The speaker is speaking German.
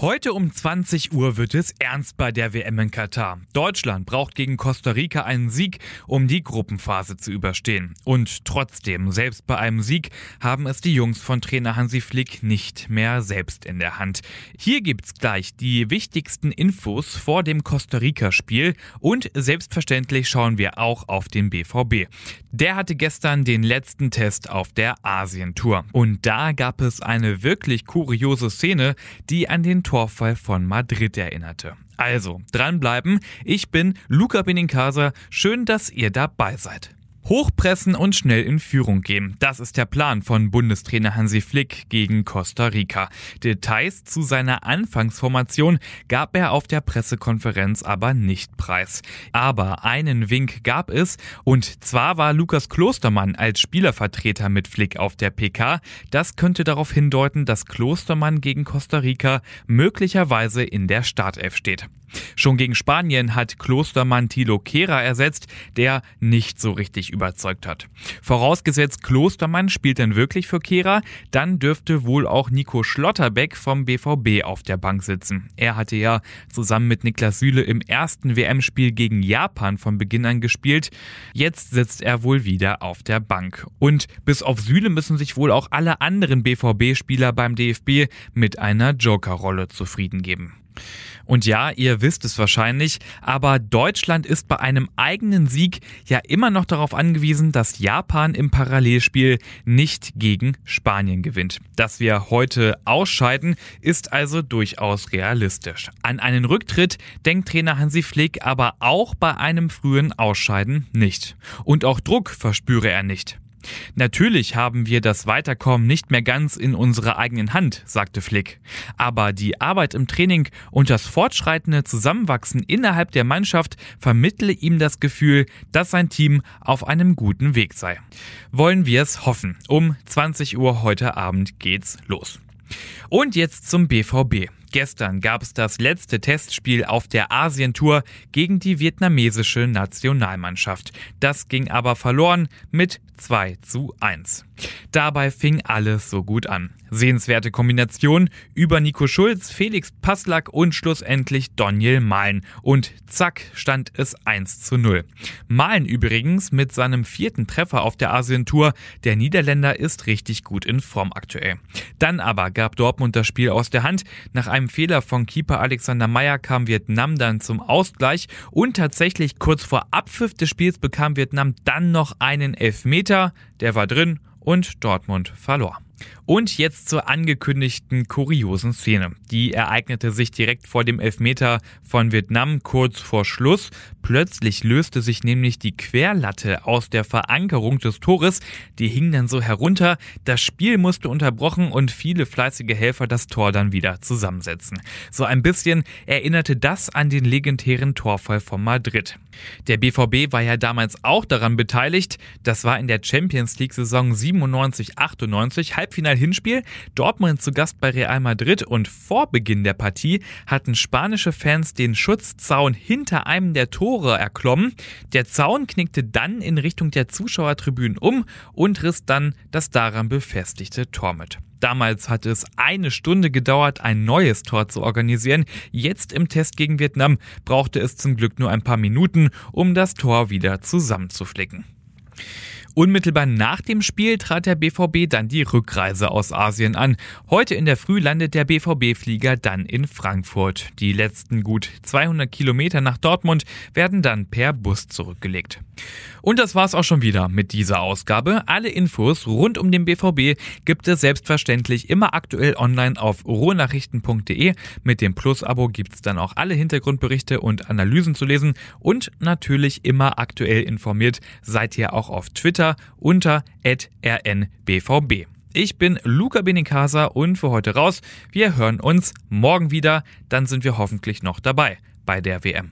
Heute um 20 Uhr wird es ernst bei der WM in Katar. Deutschland braucht gegen Costa Rica einen Sieg, um die Gruppenphase zu überstehen. Und trotzdem, selbst bei einem Sieg, haben es die Jungs von Trainer Hansi Flick nicht mehr selbst in der Hand. Hier gibt's gleich die wichtigsten Infos vor dem Costa Rica-Spiel und selbstverständlich schauen wir auch auf den BVB. Der hatte gestern den letzten Test auf der Asientour. Und da gab es eine wirklich kuriose Szene, die an den Torfall von Madrid erinnerte. Also, dranbleiben. Ich bin Luca Benincasa. Schön, dass ihr dabei seid. Hochpressen und schnell in Führung gehen. Das ist der Plan von Bundestrainer Hansi Flick gegen Costa Rica. Details zu seiner Anfangsformation gab er auf der Pressekonferenz aber nicht preis. Aber einen Wink gab es und zwar war Lukas Klostermann als Spielervertreter mit Flick auf der PK. Das könnte darauf hindeuten, dass Klostermann gegen Costa Rica möglicherweise in der Startelf steht. Schon gegen Spanien hat Klostermann Thilo Kehrer ersetzt, der nicht so richtig überzeugt hat. Vorausgesetzt Klostermann spielt dann wirklich für Kehrer, dann dürfte wohl auch Nico Schlotterbeck vom BVB auf der Bank sitzen. Er hatte ja zusammen mit Niklas Süle im ersten WM-Spiel gegen Japan von Beginn an gespielt. Jetzt sitzt er wohl wieder auf der Bank. Und bis auf Süle müssen sich wohl auch alle anderen BVB-Spieler beim DFB mit einer Joker-Rolle zufrieden geben. Und ja, ihr wisst es wahrscheinlich, aber Deutschland ist bei einem eigenen Sieg ja immer noch darauf angewiesen, dass Japan im Parallelspiel nicht gegen Spanien gewinnt. Dass wir heute ausscheiden, ist also durchaus realistisch. An einen Rücktritt denkt Trainer Hansi Flick aber auch bei einem frühen Ausscheiden nicht. Und auch Druck verspüre er nicht. Natürlich haben wir das Weiterkommen nicht mehr ganz in unserer eigenen Hand, sagte Flick. Aber die Arbeit im Training und das fortschreitende Zusammenwachsen innerhalb der Mannschaft vermittle ihm das Gefühl, dass sein Team auf einem guten Weg sei. Wollen wir es hoffen. Um 20 Uhr heute Abend geht's los. Und jetzt zum BVB. Gestern gab es das letzte Testspiel auf der Asientour gegen die vietnamesische Nationalmannschaft. Das ging aber verloren mit 2 zu 1. Dabei fing alles so gut an. Sehenswerte Kombination über Nico Schulz, Felix Passlack und schlussendlich Daniel Mahlen. Und zack stand es 1 zu 0. Mahlen übrigens mit seinem vierten Treffer auf der Asientour. Der Niederländer ist richtig gut in Form aktuell. Dann aber gab Dortmund das Spiel aus der Hand. Nach einem Fehler von Keeper Alexander Meyer kam Vietnam dann zum Ausgleich und tatsächlich kurz vor Abpfiff des Spiels bekam Vietnam dann noch einen Elfmeter. Der war drin und Dortmund verlor. Und jetzt zur angekündigten kuriosen Szene. Die ereignete sich direkt vor dem Elfmeter von Vietnam kurz vor Schluss. Plötzlich löste sich nämlich die Querlatte aus der Verankerung des Tores. Die hing dann so herunter. Das Spiel musste unterbrochen und viele fleißige Helfer das Tor dann wieder zusammensetzen. So ein bisschen erinnerte das an den legendären Torfall von Madrid. Der BVB war ja damals auch daran beteiligt. Das war in der Champions League Saison 97-98, Halbfinal-Hinspiel. Dortmund zu Gast bei Real Madrid und vor Beginn der Partie hatten spanische Fans den Schutzzaun hinter einem der Tore erklommen. Der Zaun knickte dann in Richtung der Zuschauertribünen um und riss dann das daran befestigte Tor mit. Damals hat es eine Stunde gedauert, ein neues Tor zu organisieren. Jetzt im Test gegen Vietnam brauchte es zum Glück nur ein paar Minuten, um das Tor wieder zusammenzuflicken. Unmittelbar nach dem Spiel trat der BVB dann die Rückreise aus Asien an. Heute in der Früh landet der BVB-Flieger dann in Frankfurt. Die letzten gut 200 Kilometer nach Dortmund werden dann per Bus zurückgelegt. Und das war's auch schon wieder mit dieser Ausgabe. Alle Infos rund um den BVB gibt es selbstverständlich immer aktuell online auf ruhrnachrichten.de. Mit dem Plus-Abo gibt's dann auch alle Hintergrundberichte und Analysen zu lesen und natürlich immer aktuell informiert seid ihr auch auf Twitter unter rnbvb. Ich bin Luca Benincasa und für heute raus. Wir hören uns morgen wieder, dann sind wir hoffentlich noch dabei bei der WM.